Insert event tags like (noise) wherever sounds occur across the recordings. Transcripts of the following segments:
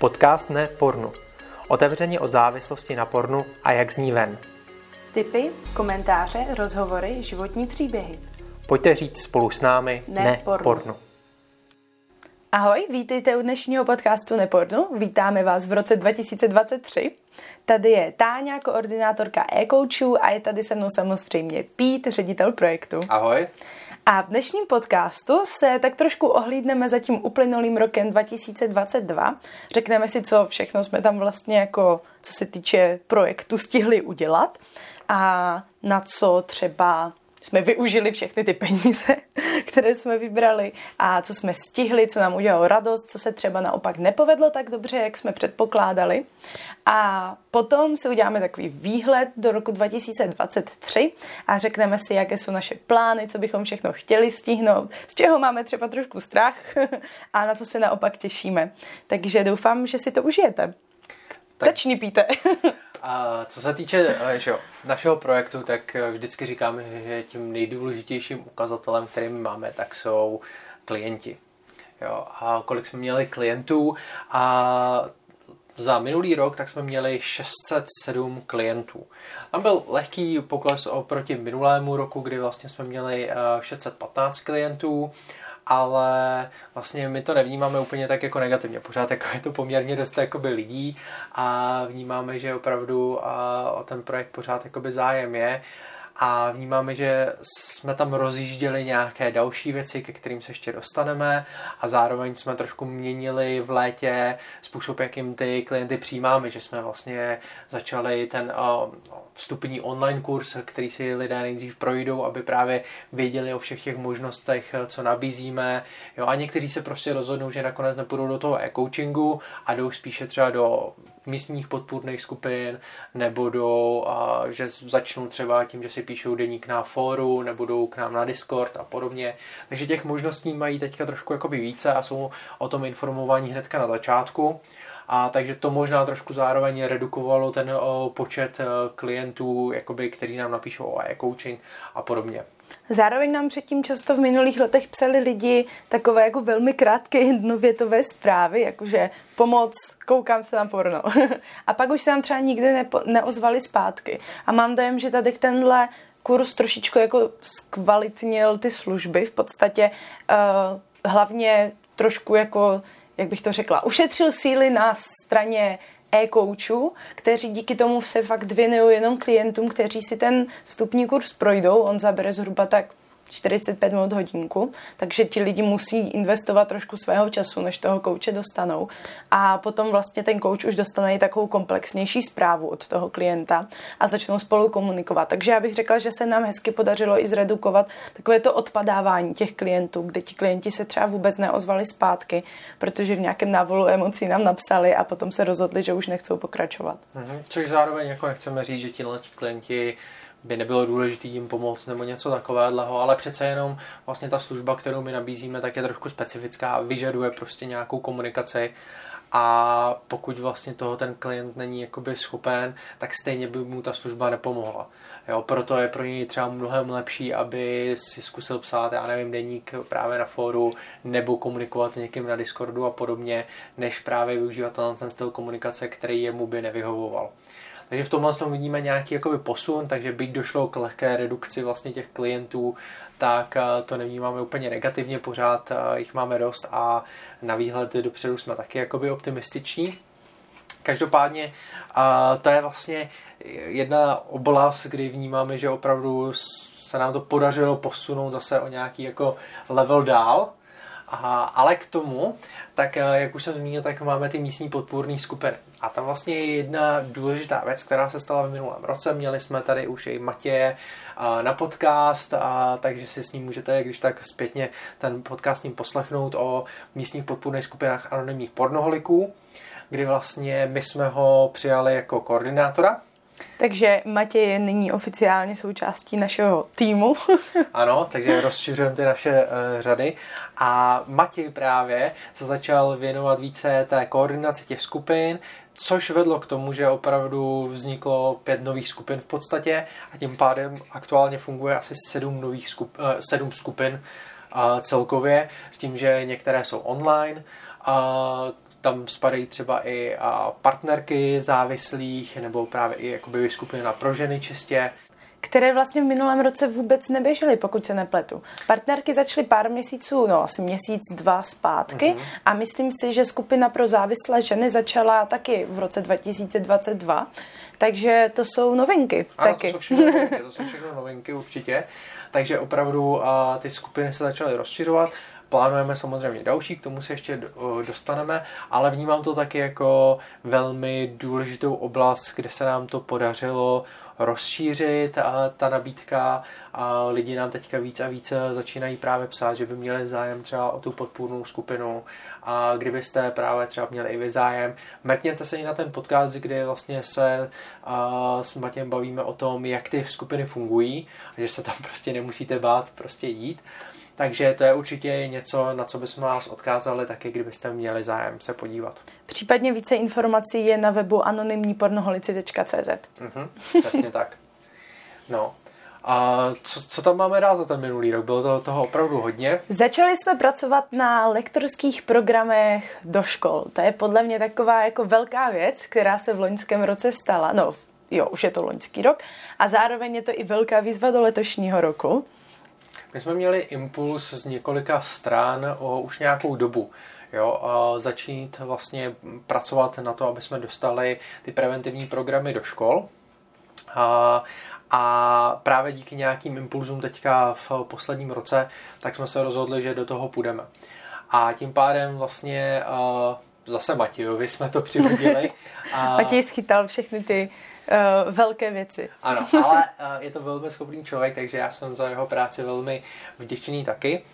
Podcast ne pornu. Otevřeně o závislosti na pornu a jak z ní ven. Tipy, komentáře, rozhovory, životní příběhy. Pojďte říct spolu s námi ne, Ne ne pornu. pornu. Ahoj, vítejte u dnešního podcastu Nepornu. Vítáme vás v roce 2023. Tady je Táňa, koordinátorka e-coachů a je tady se mnou samozřejmě Pít, ředitel projektu. Ahoj. A v dnešním podcastu se tak trošku ohlídneme za tím uplynulým rokem 2022. Řekneme si, co všechno jsme tam vlastně jako, co se týče projektu, stihli udělat a na co třeba jsme využili všechny ty peníze, (laughs) které jsme vybrali a co jsme stihli, co nám udělalo radost, co se třeba naopak nepovedlo tak dobře, jak jsme předpokládali. A potom si uděláme takový výhled do roku 2023 a řekneme si, jaké jsou naše plány, co bychom všechno chtěli stihnout, z čeho máme třeba trošku strach (laughs) a na co se naopak těšíme. Takže doufám, že si to užijete. Tak- Začni, Píte. (laughs) A co se týče eh, že jo, našeho projektu, tak eh, vždycky říkáme, že tím nejdůležitějším ukazatelem, který my máme, tak jsou klienti. Jo, a kolik jsme měli klientů a za minulý rok tak jsme měli 607 klientů. Tam byl lehký pokles oproti minulému roku, kdy vlastně jsme měli eh, 615 klientů, ale vlastně my to nevnímáme úplně tak jako negativně. Pořád jako je to poměrně dost jakoby lidí a vnímáme, že opravdu a, o ten projekt pořád jakoby zájem je a vnímáme, že jsme tam rozjížděli nějaké další věci, ke kterým se ještě dostaneme a zároveň jsme trošku měnili v létě způsob, jakým ty klienty přijímáme, že jsme vlastně začali ten vstupní online kurz, který si lidé nejdřív projdou, aby právě věděli o všech těch možnostech, co nabízíme. Jo, a někteří se prostě rozhodnou, že nakonec nepůjdou do toho e-coachingu a jdou spíše třeba do místních podpůrných skupin, nebo do, a, že začnou třeba tím, že si píšou deník na fóru, nebo jdou k nám na Discord a podobně. Takže těch možností mají teďka trošku jakoby více a jsou o tom informovaní hnedka na začátku. A takže to možná trošku zároveň redukovalo ten o, počet o, klientů, jakoby, který nám napíšou o e-coaching a podobně. Zároveň nám předtím často v minulých letech psali lidi takové jako velmi krátké jednovětové zprávy, jakože pomoc, koukám se na porno. (laughs) a pak už se nám třeba nikdy nepo, neozvali zpátky. A mám dojem, že tady tenhle kurz trošičku jako zkvalitnil ty služby. V podstatě uh, hlavně trošku jako, jak bych to řekla, ušetřil síly na straně e-coachů, kteří díky tomu se fakt věnují jenom klientům, kteří si ten vstupní kurz projdou. On zabere zhruba tak 45 minut hodinku, takže ti lidi musí investovat trošku svého času, než toho kouče dostanou. A potom vlastně ten kouč už dostane i takovou komplexnější zprávu od toho klienta a začnou spolu komunikovat. Takže já bych řekla, že se nám hezky podařilo i zredukovat takové to odpadávání těch klientů, kde ti klienti se třeba vůbec neozvali zpátky, protože v nějakém návolu emocí nám napsali a potom se rozhodli, že už nechcou pokračovat. Mhm. Což zároveň jako nechceme říct, že ti klienti by nebylo důležité jim pomoct nebo něco takového, ale přece jenom vlastně ta služba, kterou my nabízíme, tak je trošku specifická vyžaduje prostě nějakou komunikaci a pokud vlastně toho ten klient není jakoby schopen, tak stejně by mu ta služba nepomohla. Jo, proto je pro něj třeba mnohem lepší, aby si zkusil psát, já nevím, deník právě na fóru nebo komunikovat s někým na Discordu a podobně, než právě využívat ten styl komunikace, který jemu by nevyhovoval. Takže v tomhle tom vidíme nějaký jakoby posun, takže byť došlo k lehké redukci vlastně těch klientů, tak eh, to nevnímáme úplně negativně, pořád eh, jich máme dost a na výhled dopředu jsme taky jakoby optimističní. Každopádně a to je vlastně jedna oblast, kdy vnímáme, že opravdu se nám to podařilo posunout zase o nějaký jako level dál, a, ale k tomu, tak eh, jak už jsem zmínil, tak máme ty místní podpůrné skupiny. A tam vlastně je jedna důležitá věc, která se stala v minulém roce. Měli jsme tady už i Matěje a, na podcast, a, takže si s ním můžete, když tak zpětně ten podcast s ním poslechnout o místních podpůrných skupinách anonymních pornoholiků, kdy vlastně my jsme ho přijali jako koordinátora Takže Matěj je nyní oficiálně součástí našeho týmu. (laughs) Ano, takže rozšiřujeme ty naše uh, řady. A Matěj právě se začal věnovat více té koordinaci těch skupin, což vedlo k tomu, že opravdu vzniklo pět nových skupin v podstatě a tím pádem aktuálně funguje asi sedm nových skup, uh, sedm skupin a celkově, s tím, že některé jsou online, tam spadají třeba i partnerky závislých, nebo právě i jakoby skupina pro ženy čistě které vlastně v minulém roce vůbec neběžely, pokud se nepletu. Partnerky začaly pár měsíců, no asi měsíc, dva zpátky uh-huh. a myslím si, že skupina pro závislé ženy začala taky v roce 2022, takže to jsou novinky. Ano, taky. to jsou všechno novinky, to jsou všechno novinky určitě. Takže opravdu a, ty skupiny se začaly rozšiřovat. Plánujeme samozřejmě další, k tomu se ještě dostaneme, ale vnímám to taky jako velmi důležitou oblast, kde se nám to podařilo rozšířit a ta nabídka a lidi nám teďka víc a víc začínají právě psát, že by měli zájem třeba o tu podpůrnou skupinu a kdybyste právě třeba měli i vy zájem, mrkněte se i na ten podcast, kde vlastně se a, s Matějem bavíme o tom, jak ty skupiny fungují, že se tam prostě nemusíte bát prostě jít. Takže to je určitě něco, na co bychom vás odkázali taky, kdybyste měli zájem se podívat. Případně více informací je na webu anonymnípornoholici.cz Mhm, přesně tak. No, a co, co tam máme dál za ten minulý rok? Bylo to toho opravdu hodně? Začali jsme pracovat na lektorských programech do škol. To je podle mě taková jako velká věc, která se v loňském roce stala. No, jo, už je to loňský rok. A zároveň je to i velká výzva do letošního roku. My jsme měli impuls z několika stran o už nějakou dobu. Jo, a začít vlastně pracovat na to, aby jsme dostali ty preventivní programy do škol. A, a právě díky nějakým impulzům teďka v posledním roce, tak jsme se rozhodli, že do toho půjdeme. A tím pádem vlastně zase Matějovi jsme to přivodili. A... (laughs) Matěj schytal všechny ty uh, velké věci. Ano, ale uh, je to velmi schopný člověk, takže já jsem za jeho práci velmi vděčný taky.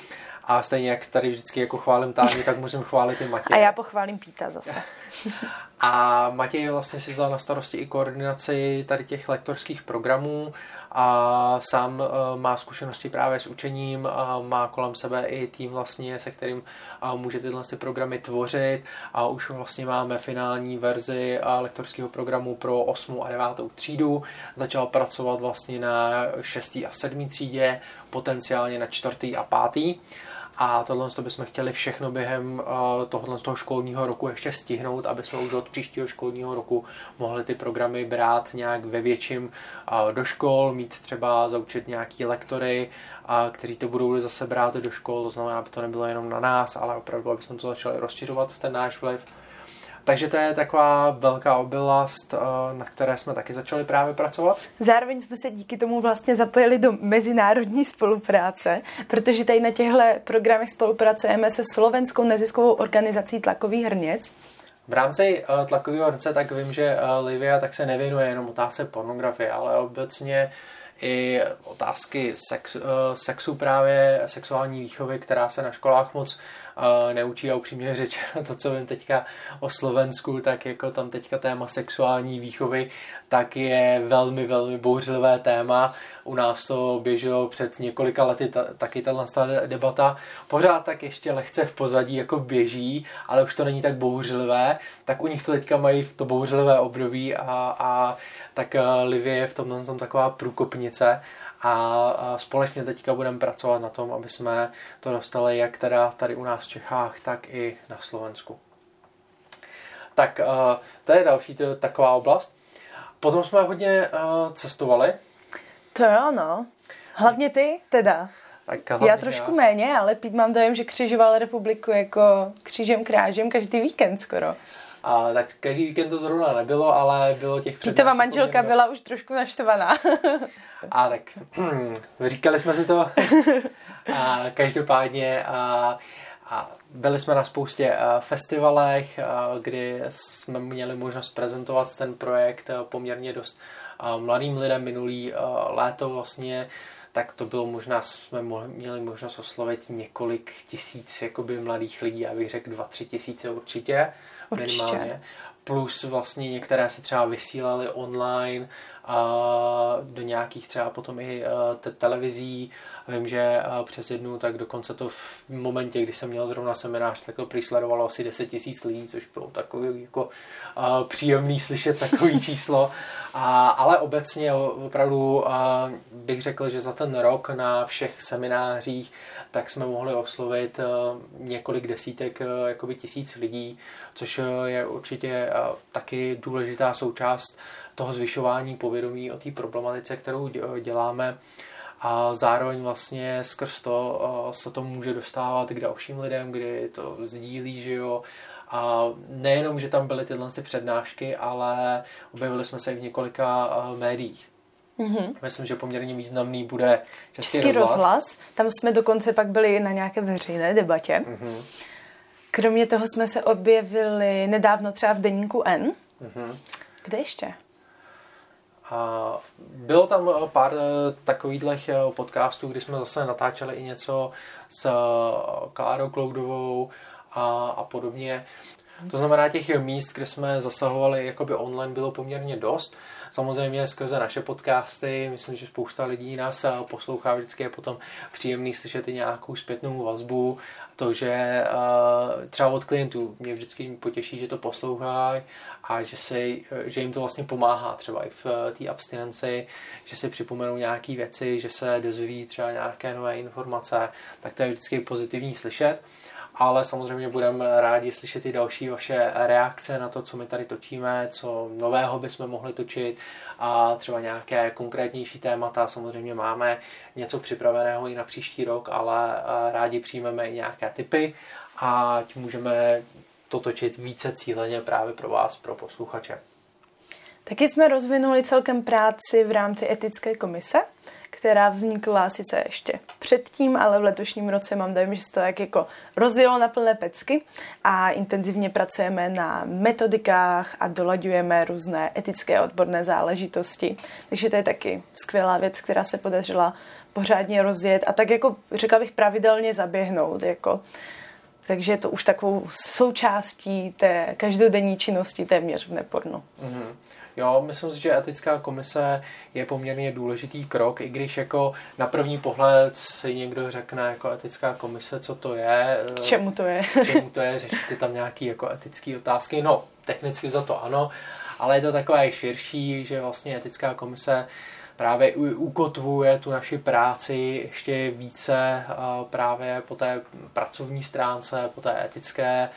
A stejně jak tady vždycky jako chválím Táni, tak musím chválit i Matěje. A já pochválím Píta zase. (laughs) A Matěj vlastně si vzal na starosti i koordinaci tady těch lektorských programů a sám uh, má zkušenosti právě s učením, má kolem sebe i tým vlastně, se kterým uh, může tyhle ty programy tvořit a už vlastně máme finální verzi uh, lektorského programu pro 8. a 9. třídu. Začal pracovat vlastně na 6. a 7. třídě, potenciálně na 4. a 5. A tohle to bychom chtěli všechno během uh, tohoto toho školního roku ještě stihnout, aby jsme už od příštího školního roku mohli ty programy brát nějak ve větším uh, do škol, mít třeba zaučit nějaký lektory, uh, kteří to budou zase brát do škol, to znamená, aby to nebylo jenom na nás, ale opravdu, aby jsme to začali rozšiřovat, ten náš vliv. Takže to je taková velká oblast, eh, na které jsme taky začali právě pracovat. Zároveň jsme se díky tomu vlastně zapojili do mezinárodní spolupráce, protože tady na těchto programech spolupracujeme se slovenskou neziskovou organizací Tlakový hrněc. V rámci uh, tlakového hrnce tak vím, že uh, Livia tak se nevěnuje jenom otázce pornografie, ale obecně i otázky sex, uh, sexu právě, sexuální výchovy, která se na školách moc neučí a upřímně řečeno to, co vím teďka o Slovensku, tak jako tam teďka téma sexuální výchovy, tak je velmi, velmi bouřlivé téma. U nás to běželo před několika lety ta, taky tato debata. Pořád tak ještě lehce v pozadí jako běží, ale už to není tak bouřlivé. Tak u nich to teďka mají v to bouřlivé období a, a tak Livie je v tomhle tom taková průkopnice a společně teďka budeme pracovat na tom, aby jsme to dostali jak teda tady u nás v Čechách, tak i na Slovensku. Tak to je další to, taková oblast. Potom jsme hodně cestovali. To jo, no. Hlavně ty teda. Tak hlavně já trošku já. méně, ale Pít mám dojem, že křižoval republiku jako křížem krážem každý víkend skoro. A tak každý víkend to zrovna nebylo, ale bylo těch Pítova manželka byla už trošku naštvaná. A tak (clears throat) říkali jsme si to. A každopádně a, a byli jsme na spoustě festivalech, kdy jsme měli možnost prezentovat ten projekt poměrně dost mladým lidem minulý léto vlastně tak to bylo možná, jsme měli možnost oslovit několik tisíc jakoby mladých lidí, já bych řekl dva, tři tisíce určitě, určitě. minimálně plus vlastně některé se třeba vysílaly online do nějakých třeba potom i te- televizí. Vím, že přes jednu, tak dokonce to v momentě, kdy jsem měl zrovna seminář, tak to přisledovalo asi 10 tisíc lidí, což bylo takový jako příjemný slyšet takový (laughs) číslo. A, ale obecně opravdu bych řekl, že za ten rok na všech seminářích tak jsme mohli oslovit několik desítek jakoby tisíc lidí, což je určitě taky důležitá součást toho zvyšování povědomí o té problematice, kterou děláme a zároveň vlastně skrz to se to může dostávat k dalším lidem, kdy to sdílí, že jo, a nejenom, že tam byly tyhle přednášky, ale objevili jsme se i v několika médiích. Mm-hmm. Myslím, že poměrně významný bude Český, Český rozhlas. rozhlas. Tam jsme dokonce pak byli na nějaké veřejné debatě. Mm-hmm. Kromě toho jsme se objevili nedávno třeba v deníku N. Mm-hmm. Kde ještě? A bylo tam pár eh, takových eh, podcastů, kdy jsme zase natáčeli i něco s eh, Klárou Kloudovou, a, a podobně. To znamená, těch míst, kde jsme zasahovali jakoby online, bylo poměrně dost. Samozřejmě skrze naše podcasty, myslím, že spousta lidí nás poslouchá, vždycky je potom příjemný slyšet i nějakou zpětnou vazbu. To, že uh, třeba od klientů mě vždycky potěší, že to poslouchají a že, si, že jim to vlastně pomáhá třeba i v té abstinenci, že si připomenou nějaké věci, že se dozví třeba nějaké nové informace, tak to je vždycky pozitivní slyšet ale samozřejmě budeme rádi slyšet i další vaše reakce na to, co my tady točíme, co nového bychom mohli točit a třeba nějaké konkrétnější témata. Samozřejmě máme něco připraveného i na příští rok, ale rádi přijmeme i nějaké typy a tím můžeme to točit více cíleně právě pro vás, pro posluchače. Taky jsme rozvinuli celkem práci v rámci etické komise, která vznikla sice ještě předtím, ale v letošním roce mám dojem, že se to tak jako rozjelo na plné pecky a intenzivně pracujeme na metodikách a dolaďujeme různé etické odborné záležitosti. Takže to je taky skvělá věc, která se podařila pořádně rozjet a tak jako řekla bych pravidelně zaběhnout. Jako. Takže je to už takovou součástí té každodenní činnosti téměř v nepornu. Mm-hmm. Jo, myslím si, že etická komise je poměrně důležitý krok, i když jako na první pohled si někdo řekne jako etická komise, co to je. K čemu to je? K čemu to je, řešíte tam nějaké jako etické otázky. No, technicky za to ano, ale je to takové širší, že vlastně etická komise právě ukotvuje tu naši práci ještě více právě po té pracovní stránce, po té etické,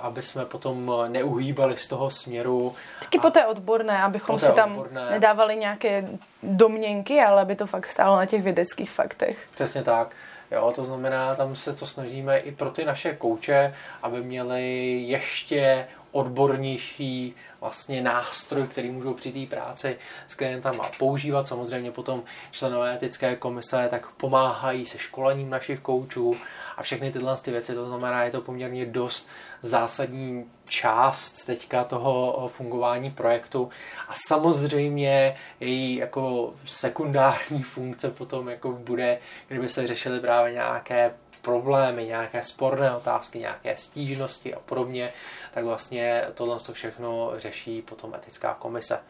aby jsme potom neuhýbali z toho směru. Taky po té odborné, abychom té si tam odborné. nedávali nějaké domněnky, ale aby to fakt stálo na těch vědeckých faktech. Přesně tak. Jo, to znamená, tam se to snažíme i pro ty naše kouče, aby měli ještě odbornější vlastně nástroj, který můžou při té práci s klientama používat. Samozřejmě potom členové etické komise tak pomáhají se školením našich koučů a všechny tyhle ty věci. To znamená, je to poměrně dost zásadní část teďka toho fungování projektu a samozřejmě její jako sekundární funkce potom jako bude, kdyby se řešily právě nějaké problémy, nějaké sporné otázky, nějaké stížnosti a podobně, tak vlastně tohle to všechno řeší potom etická komise.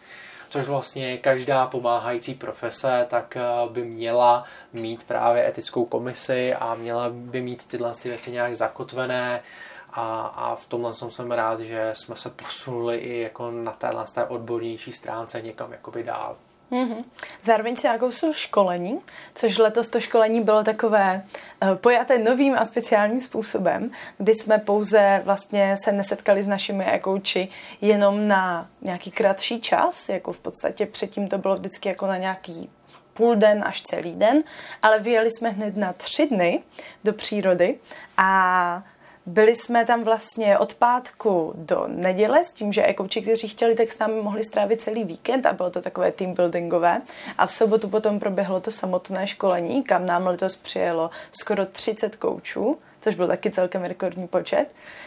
Což vlastně každá pomáhající profese tak eh, by měla mít právě etickou komisi a měla by mít tyhle ty věci nějak zakotvené, a, a v tomhle jsem rád, že jsme se posunuli i jako na téhle té odbornější stránce někam jakoby dál. Mm-hmm. Zároveň si nějakou jsou školení, což letos to školení bylo takové uh, pojaté novým a speciálním způsobem, kdy jsme pouze vlastně se nesetkali s našimi e-kouči jenom na nějaký kratší čas, jako v podstatě předtím to bylo vždycky jako na nějaký půl den až celý den, ale vyjeli jsme hned na tři dny do přírody a byli jsme tam vlastně od pátku do neděle s tím, že ekouči, kteří chtěli, tak s námi mohli strávit celý víkend a bylo to takové team buildingové. A v sobotu potom proběhlo to samotné školení, kam nám letos přijelo skoro 30 koučů což byl taky celkem rekordní počet.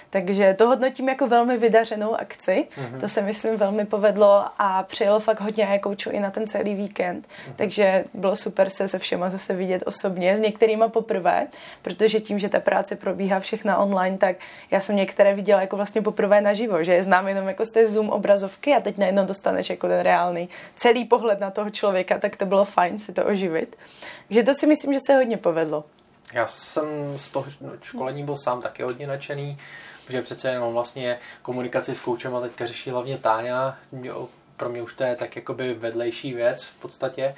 Takže to hodnotím jako velmi vydařenou akci. Mm-hmm. To se myslím velmi povedlo a přijelo fakt hodně koučů i na ten celý víkend. Mm-hmm. Takže bylo super se se všema zase vidět osobně, s některýma poprvé, protože tím, že ta práce probíhá všechna online, tak já jsem některé viděla jako vlastně poprvé naživo, že je znám jenom jako z té Zoom obrazovky a teď najednou dostaneš jako ten reálný celý pohled na toho člověka, tak to bylo fajn si to oživit. Takže to si myslím, že se hodně povedlo. Já jsem z toho školení byl sám taky hodně nadšený, protože přece jenom vlastně komunikaci s koučem a teďka řeší hlavně Táňa. Pro mě už to je tak jakoby vedlejší věc v podstatě.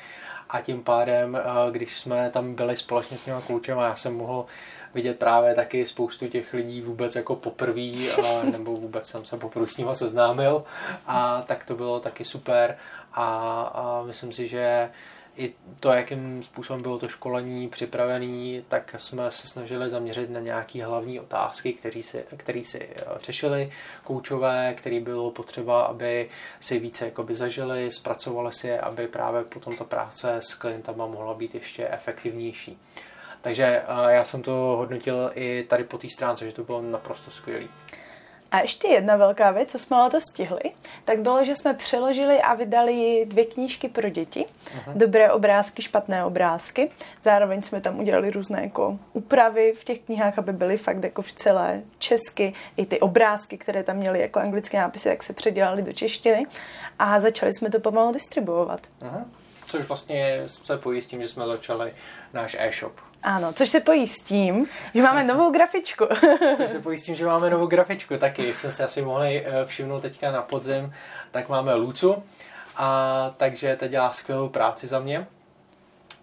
A tím pádem, eh, když jsme tam byli společně s těma koučem a já jsem mohl vidět právě taky spoustu těch lidí vůbec jako poprvé, (laughs) nebo vůbec jsem se poprvé s nima seznámil. A tak to bylo taky super. A, a myslím si, že i to, jakým způsobem bylo to školení připravené, tak jsme se snažili zaměřit na nějaké hlavní otázky, které si, si eh, řešili koučové, který bylo potřeba, aby si více jakoby zažili, zpracovali si, aby právě potom ta práce s klientama mohla být ještě efektivnější. Takže eh, já jsem to hodnotil i tady po té stránce, že to bylo naprosto skvělé. A ještě jedna velká věc, co jsme to stihli, tak bylo, že jsme přeložili a vydali dvě knížky pro děti. Uh-huh. Dobré obrázky, špatné obrázky. Zároveň jsme tam udělali různé jako úpravy v těch knihách, aby byly fakt jako v celé česky. I ty obrázky, které tam měly jako anglické nápisy, tak se předělali do češtiny. A začali jsme to pomalu distribuovat. Uh-huh. Což vlastně se pojí s tím, že jsme začali náš e-shop. Ano, což se pojí s tím, že máme novou grafičku. (laughs) což se pojí s tím, že máme novou grafičku taky. Jste si asi mohli eh, všimnout teďka na podzim, tak máme Lucu. A takže ta dělá skvělou práci za mě.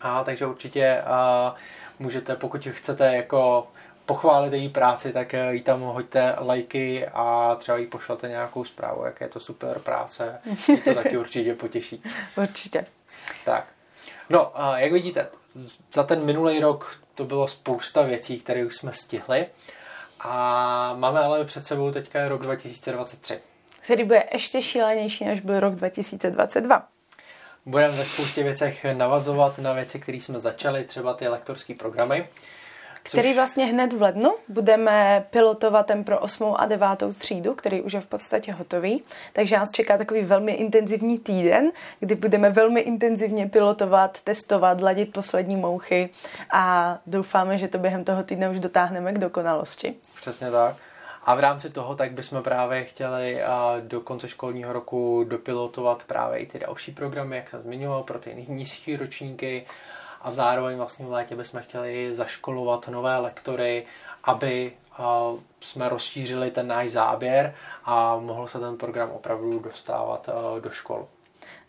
A takže určitě a, můžete, pokud chcete jako pochválit její práci, tak eh, jí tam hoďte lajky a třeba jí pošlete nějakou zprávu, jak je to super práce. Mě to taky (laughs) určitě potěší. Určitě. Tak. No, a jak vidíte, za ten minulý rok to bylo spousta věcí, které už jsme stihli. A máme ale před sebou teďka rok 2023. Který bude ještě šílenější, než byl rok 2022. Budeme ve spoustě věcech navazovat na věci, které jsme začali, třeba ty lektorské programy který vlastně hned v lednu budeme pilotovat ten pro 8. a 9. třídu, který už je v podstatě hotový. Takže nás čeká takový velmi intenzivní týden, kdy budeme velmi intenzivně pilotovat, testovat, ladit poslední mouchy a doufáme, že to během toho týdne už dotáhneme k dokonalosti. Přesně tak. A v rámci toho tak bychom právě chtěli do konce školního roku dopilotovat právě i ty další programy, jak jsem zmiňoval, pro ty nižší ročníky a zároveň vlastně v létě bychom chtěli zaškolovat nové lektory, aby jsme rozšířili ten náš záběr a mohl se ten program opravdu dostávat do škol.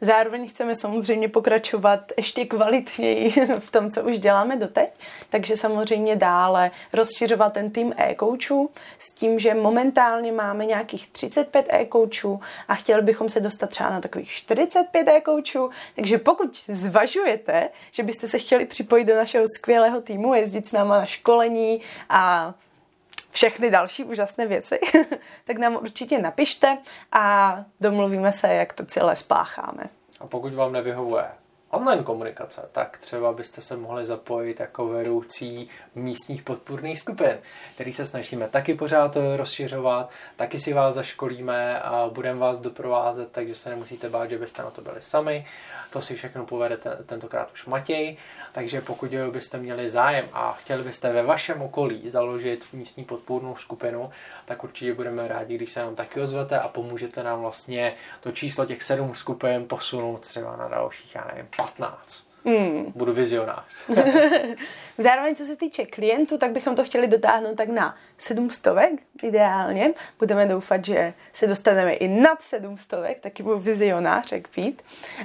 Zároveň chceme samozřejmě pokračovat ještě kvalitněji (laughs) v tom, co už děláme doteď, takže samozřejmě dále rozšiřovat ten tým e-coachů s tím, že momentálně máme nějakých 35 e-coachů a chtěli bychom se dostat třeba na takových 45 e-coachů, takže pokud zvažujete, že byste se chtěli připojit do našeho skvělého týmu, jezdit s náma na školení a všechny další úžasné věci, (laughs) tak nám určitě napište a domluvíme se, jak to celé spácháme. A pokud vám nevyhovuje online komunikace, tak třeba byste se mohli zapojit jako vedoucí místních podpůrných skupin, který se snažíme taky pořád rozšiřovat, taky si vás zaškolíme a budeme vás doprovázet, takže se nemusíte bát, že byste na to byli sami. To si všechno povede tentokrát už Matěj, takže pokud byste měli zájem a chtěli byste ve vašem okolí založit místní podpůrnou skupinu, tak určitě budeme rádi, když se nám taky ozvete a pomůžete nám vlastně to číslo těch sedm skupin posunout třeba na dalších, já nevím, 15. Mm. Budu vizionář. (laughs) Zároveň, co se týče klientů, tak bychom to chtěli dotáhnout tak na 700 ideálně. Budeme doufat, že se dostaneme i nad 700, taky budu vizionář, jak Pít.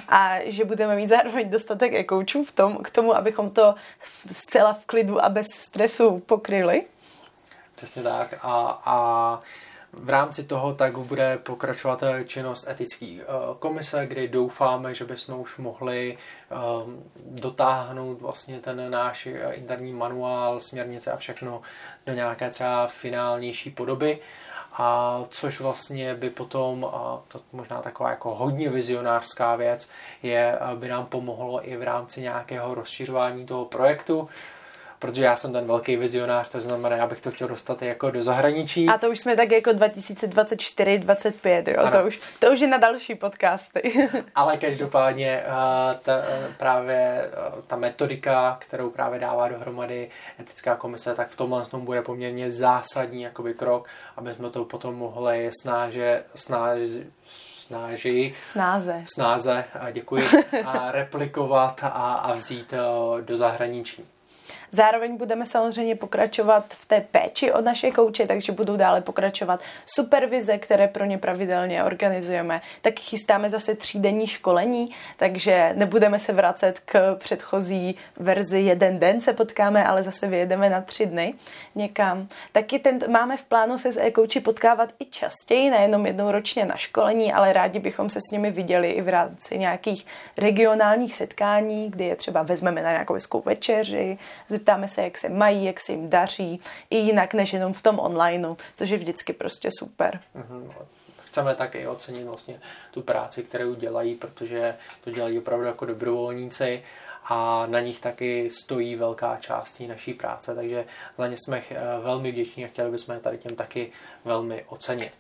A že budeme mít zároveň dostatek e v tom, k tomu, abychom to zcela v klidu a bez stresu pokryli. Přesně tak. A, a v rámci toho tak bude pokračovat činnost etické eh, komise, kdy doufáme, že bychom už mohli eh, dotáhnout vlastně ten náš eh, interní manuál, směrnice a všechno do nějaké třeba finálnější podoby. A což vlastně by potom, a to možná taková jako hodně vizionářská věc, je, by nám pomohlo i v rámci nějakého rozšiřování toho projektu, protože já jsem ten velký vizionář, to znamená, já bych to chtěl dostat jako do zahraničí. A to už jsme tak jako 2024, 25, jo, to už, to už je na další podcasty. (laughs) Ale každopádně uh, ta, uh, právě uh, ta metodika, kterou právě dává dohromady etická komise, tak v tomhle tom bude poměrně zásadní jakoby krok, aby jsme to potom mohli snáže, snáže snáži, snáze, snáze a děkuji, (laughs) a replikovat a, a vzít do zahraničí. Zároveň budeme samozřejmě pokračovat v té péči od naše kouče, takže budou dále pokračovat supervize, které pro ně pravidelně organizujeme. Tak chystáme zase třídenní školení, takže nebudeme se vracet k předchozí verzi jeden den se potkáme, ale zase vyjedeme na tři dny někam. Taky ten, máme v plánu se s e-kouči potkávat i častěji, nejenom jednou ročně na školení, ale rádi bychom se s nimi viděli i v rámci nějakých regionálních setkání, kdy je třeba vezmeme na nějakou večeři, zeptáme se, jak se mají, jak se jim daří, i jinak než jenom v tom onlineu, což je vždycky prostě super. Mm-hmm. Chceme taky ocenit vlastně tu práci, kterou dělají, protože to dělají opravdu jako dobrovolníci a na nich taky stojí velká část té naší práce, takže za ně jsme eh, velmi vděční a chtěli bychom je tady těm taky velmi ocenit.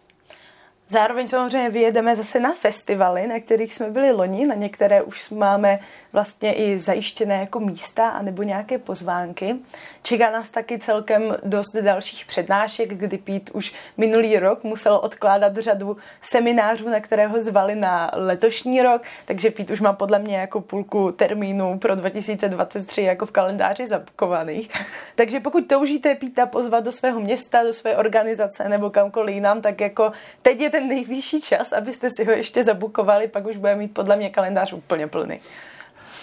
Zároveň samozřejmě vyjedeme zase na festivaly, na kterých jsme byli loni, na některé už máme vlastně i zajištěné jako místa anebo nějaké pozvánky. Čeká nás taky celkem dost dalších přednášek, kdy Pít už minulý rok musel odkládat řadu seminářů, na které ho zvali na letošní rok, takže Pít už má podle mě jako půlku termínů pro 2023 jako v kalendáři zabukovaných. (laughs) takže pokud toužíte Píta pozvat do svého města, do své organizace nebo kamkoliv jinam, tak jako teď je ten nejvyšší čas, abyste si ho ještě zabukovali, pak už bude mít podle mě kalendář úplně plný.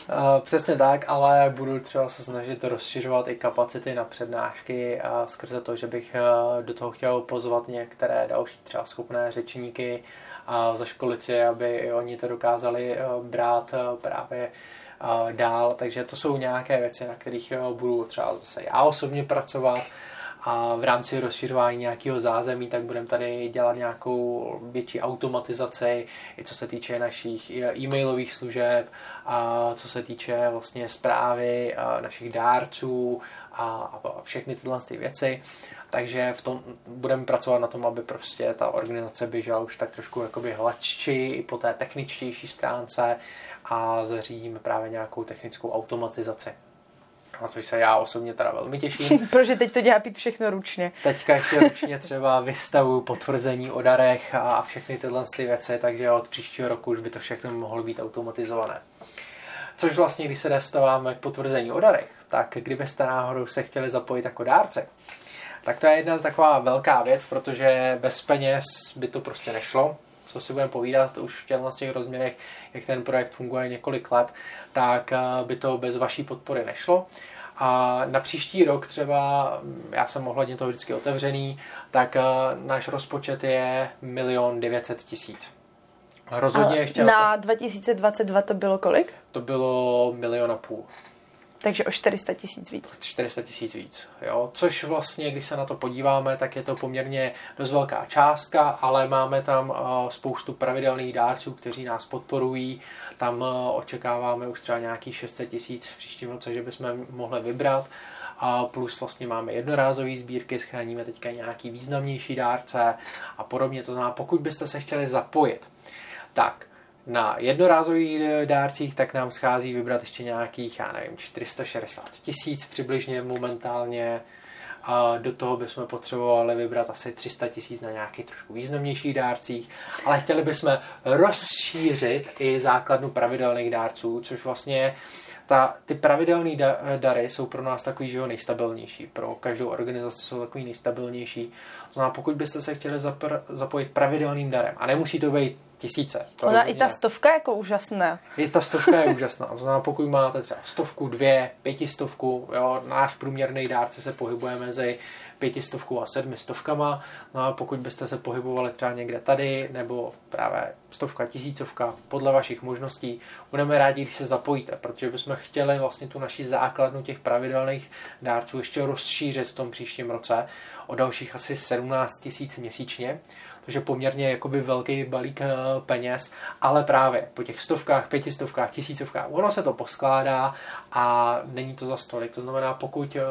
Uh, přesně tak, ale budu třeba se snažit rozšiřovat i kapacity na přednášky a skrze to, že bych uh, do toho chtěl pozvat některé další třeba schopné řečníky a zaškolit si, aby i oni to dokázali uh, brát právě dál. Takže to jsou nějaké věci, na kterých budu třeba zase já osobně pracovat a v rámci rozšiřování nějakého zázemí, tak budeme tady dělat nějakou větší automatizaci, i co se týče našich e-mailových služeb, a co se týče vlastně zprávy našich dárců a, všechny tyhle ty věci. Takže v tom budeme pracovat na tom, aby prostě ta organizace běžela už tak trošku jakoby hladčí i po té techničtější stránce a zařídíme právě nějakou technickou automatizaci na což se já osobně teda velmi těším. (laughs) Protože teď to dělá pít všechno ručně. Teďka ještě ručně třeba vystavu potvrzení o darech a všechny tyhle ty věci, takže od příštího roku už by to všechno mohlo být automatizované. Což vlastně, když se dostáváme k potvrzení o darech, tak kdybyste náhodou se chtěli zapojit jako dárce, tak to je jedna taková velká věc, protože bez peněz by to prostě nešlo co si budeme povídat už v těch rozměrech, jak ten projekt funguje několik let, tak eh, by to bez vaší podpory nešlo. A na příští rok třeba, mm, já jsem ohledně toho vždycky otevřený, tak eh, náš rozpočet je milion devětset tisíc. Rozhodně ještě... Na 2022 to bylo kolik? To bylo milion a půl. Takže o 400 tisíc víc. 400 tisíc víc, jo. Což vlastně, když se na to podíváme, tak je to poměrně dost velká částka, ale máme tam uh, spoustu pravidelných dárců, kteří nás podporují. Tam uh, očekáváme už třeba nějakých 600 tisíc v příštím roce, že bychom mohli vybrat. A plus vlastně máme jednorázové sbírky, schráníme teďka nějaký významnější dárce a podobně. To znamená, pokud byste se chtěli zapojit, tak na jednorázových eh, dárcích, tak nám schází vybrat ještě nějakých, já nevím, 460 tisíc přibližně momentálně. A do toho bychom potřebovali vybrat asi 300 tisíc na nějakých trošku významnějších dárcích, ale chtěli bychom rozšířit i základnu pravidelných dárců, což vlastně ta, ty pravidelné da, dary jsou pro nás takový, že jo, nejstabilnější. Pro každou organizaci jsou takový nejstabilnější. To znamená, pokud byste se chtěli zapr, zapojit pravidelným darem, a nemusí to být tisíce. To Ona i ta stovka je jako úžasná. I ta stovka je (laughs) úžasná. To znamená, pokud máte třeba stovku, dvě, pětistovku, jo, náš průměrný dárce se pohybuje mezi pětistovkou a sedmistovkama. No a pokud byste se pohybovali třeba někde tady, nebo právě stovka, tisícovka, podle vašich možností, budeme rádi, když se zapojíte, protože bychom chtěli vlastně tu naši základnu těch pravidelných dárců ještě rozšířit v tom příštím roce o dalších asi 17 tisíc měsíčně, je poměrně jakoby velký balík eh, peněz, ale právě po těch stovkách, pětistovkách, tisícovkách, ono se to poskládá a není to za stolik. To znamená, pokud uh,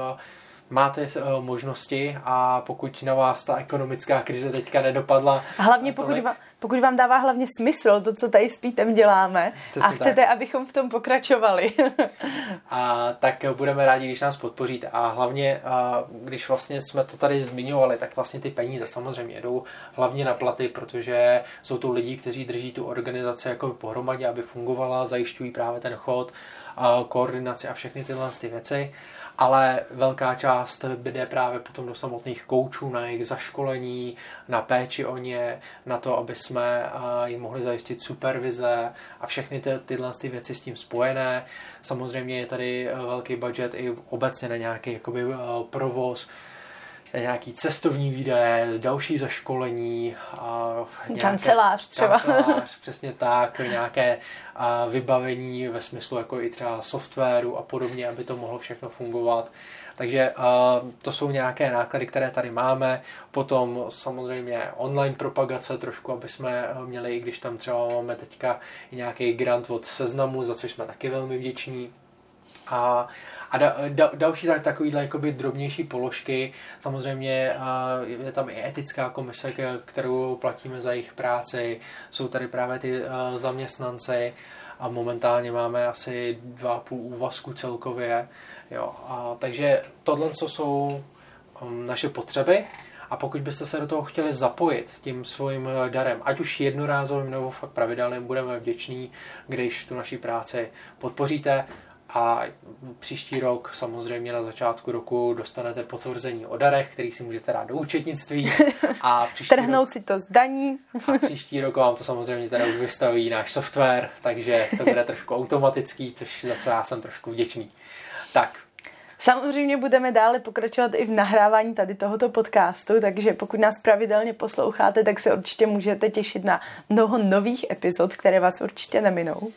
máte uh, možnosti a pokud na vás ta ekonomická krize teďka nedopadla. A hlavně pokud vám, pokud vám dává hlavně smysl to, co tady s Pítem děláme Přesně a chcete, tak. abychom v tom pokračovali. (laughs) a tak budeme rádi, když nás podpoříte. A hlavně, a když vlastně jsme to tady zmiňovali, tak vlastně ty peníze samozřejmě jdou hlavně na platy, protože jsou to lidi, kteří drží tu organizaci jako pohromadě, aby fungovala, zajišťují právě ten chod, a koordinaci a všechny tyhle ty věci ale velká část jde právě potom do samotných koučů, na jejich zaškolení, na péči o ně, na to, aby jsme jim mohli zajistit supervize a všechny ty, tyhle ty věci s tím spojené. Samozřejmě je tady velký budget i obecně na nějaký jakoby, provoz, nějaký cestovní výdaje, další zaškolení. A nějaké, kancelář třeba. Kancelář, přesně tak, nějaké a vybavení ve smyslu jako i třeba softwaru a podobně, aby to mohlo všechno fungovat. Takže uh, to jsou nějaké náklady, které tady máme. Potom samozřejmě online propagace trošku, aby jsme měli, i když tam třeba máme teďka nějaký grant od seznamu, za což jsme taky velmi vděční. A a da, da, další tak, takovýhle jakoby drobnější položky, samozřejmě je tam i etická komise, kterou platíme za jejich práci, jsou tady právě ty zaměstnanci a momentálně máme asi dva půl úvazku celkově. Jo, a, takže tohle co jsou um, naše potřeby a pokud byste se do toho chtěli zapojit tím svým darem, ať už jednorázovým nebo fakt pravidelným, budeme vděční, když tu naší práci podpoříte. A příští rok samozřejmě na začátku roku dostanete potvrzení o darech, který si můžete dát do účetnictví. A (laughs) Trhnout rok, si to z daní. A příští rok vám to samozřejmě teda už vystaví náš software, takže to bude trošku automatický, což za co já jsem trošku vděčný. Tak, Samozřejmě budeme dále pokračovat i v nahrávání tady tohoto podcastu, takže pokud nás pravidelně posloucháte, tak se určitě můžete těšit na mnoho nových epizod, které vás určitě neminou.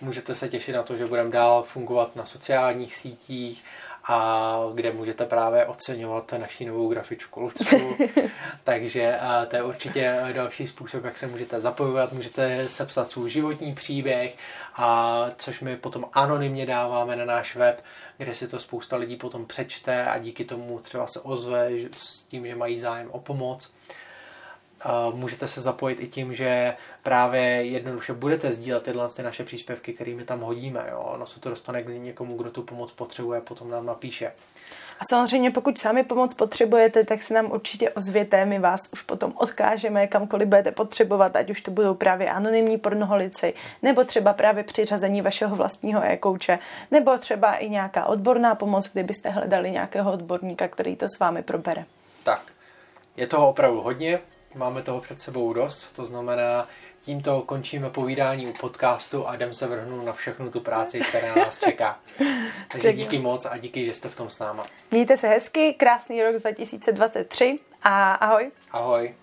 Můžete se těšit na to, že budeme dál fungovat na sociálních sítích a kde můžete právě oceňovat naši novou grafičku Lucku. (laughs) Takže to je určitě další způsob, jak se můžete zapojovat. Můžete sepsat svůj životní příběh, a což my potom anonymně dáváme na náš web, kde si to spousta lidí potom přečte a díky tomu třeba se ozve s tím, že mají zájem o pomoc. Můžete se zapojit i tím, že právě jednoduše budete sdílet tyhle ty naše příspěvky, kterými tam hodíme. Jo? Ono se to dostane k někomu, kdo tu pomoc potřebuje, potom nám napíše. A samozřejmě, pokud sami pomoc potřebujete, tak se nám určitě ozvěte, my vás už potom odkážeme kamkoliv budete potřebovat, ať už to budou právě anonymní pornoholici, nebo třeba právě přiřazení vašeho vlastního e-kouče, nebo třeba i nějaká odborná pomoc, kdybyste hledali nějakého odborníka, který to s vámi probere. Tak, je toho opravdu hodně, máme toho před sebou dost, to znamená, tímto končíme povídání u podcastu a jdem se vrhnout na všechnu tu práci, která nás čeká. (laughs) Takže díky moc a díky, že jste v tom s náma. Mějte se hezky, krásný rok 2023 a ahoj. Ahoj.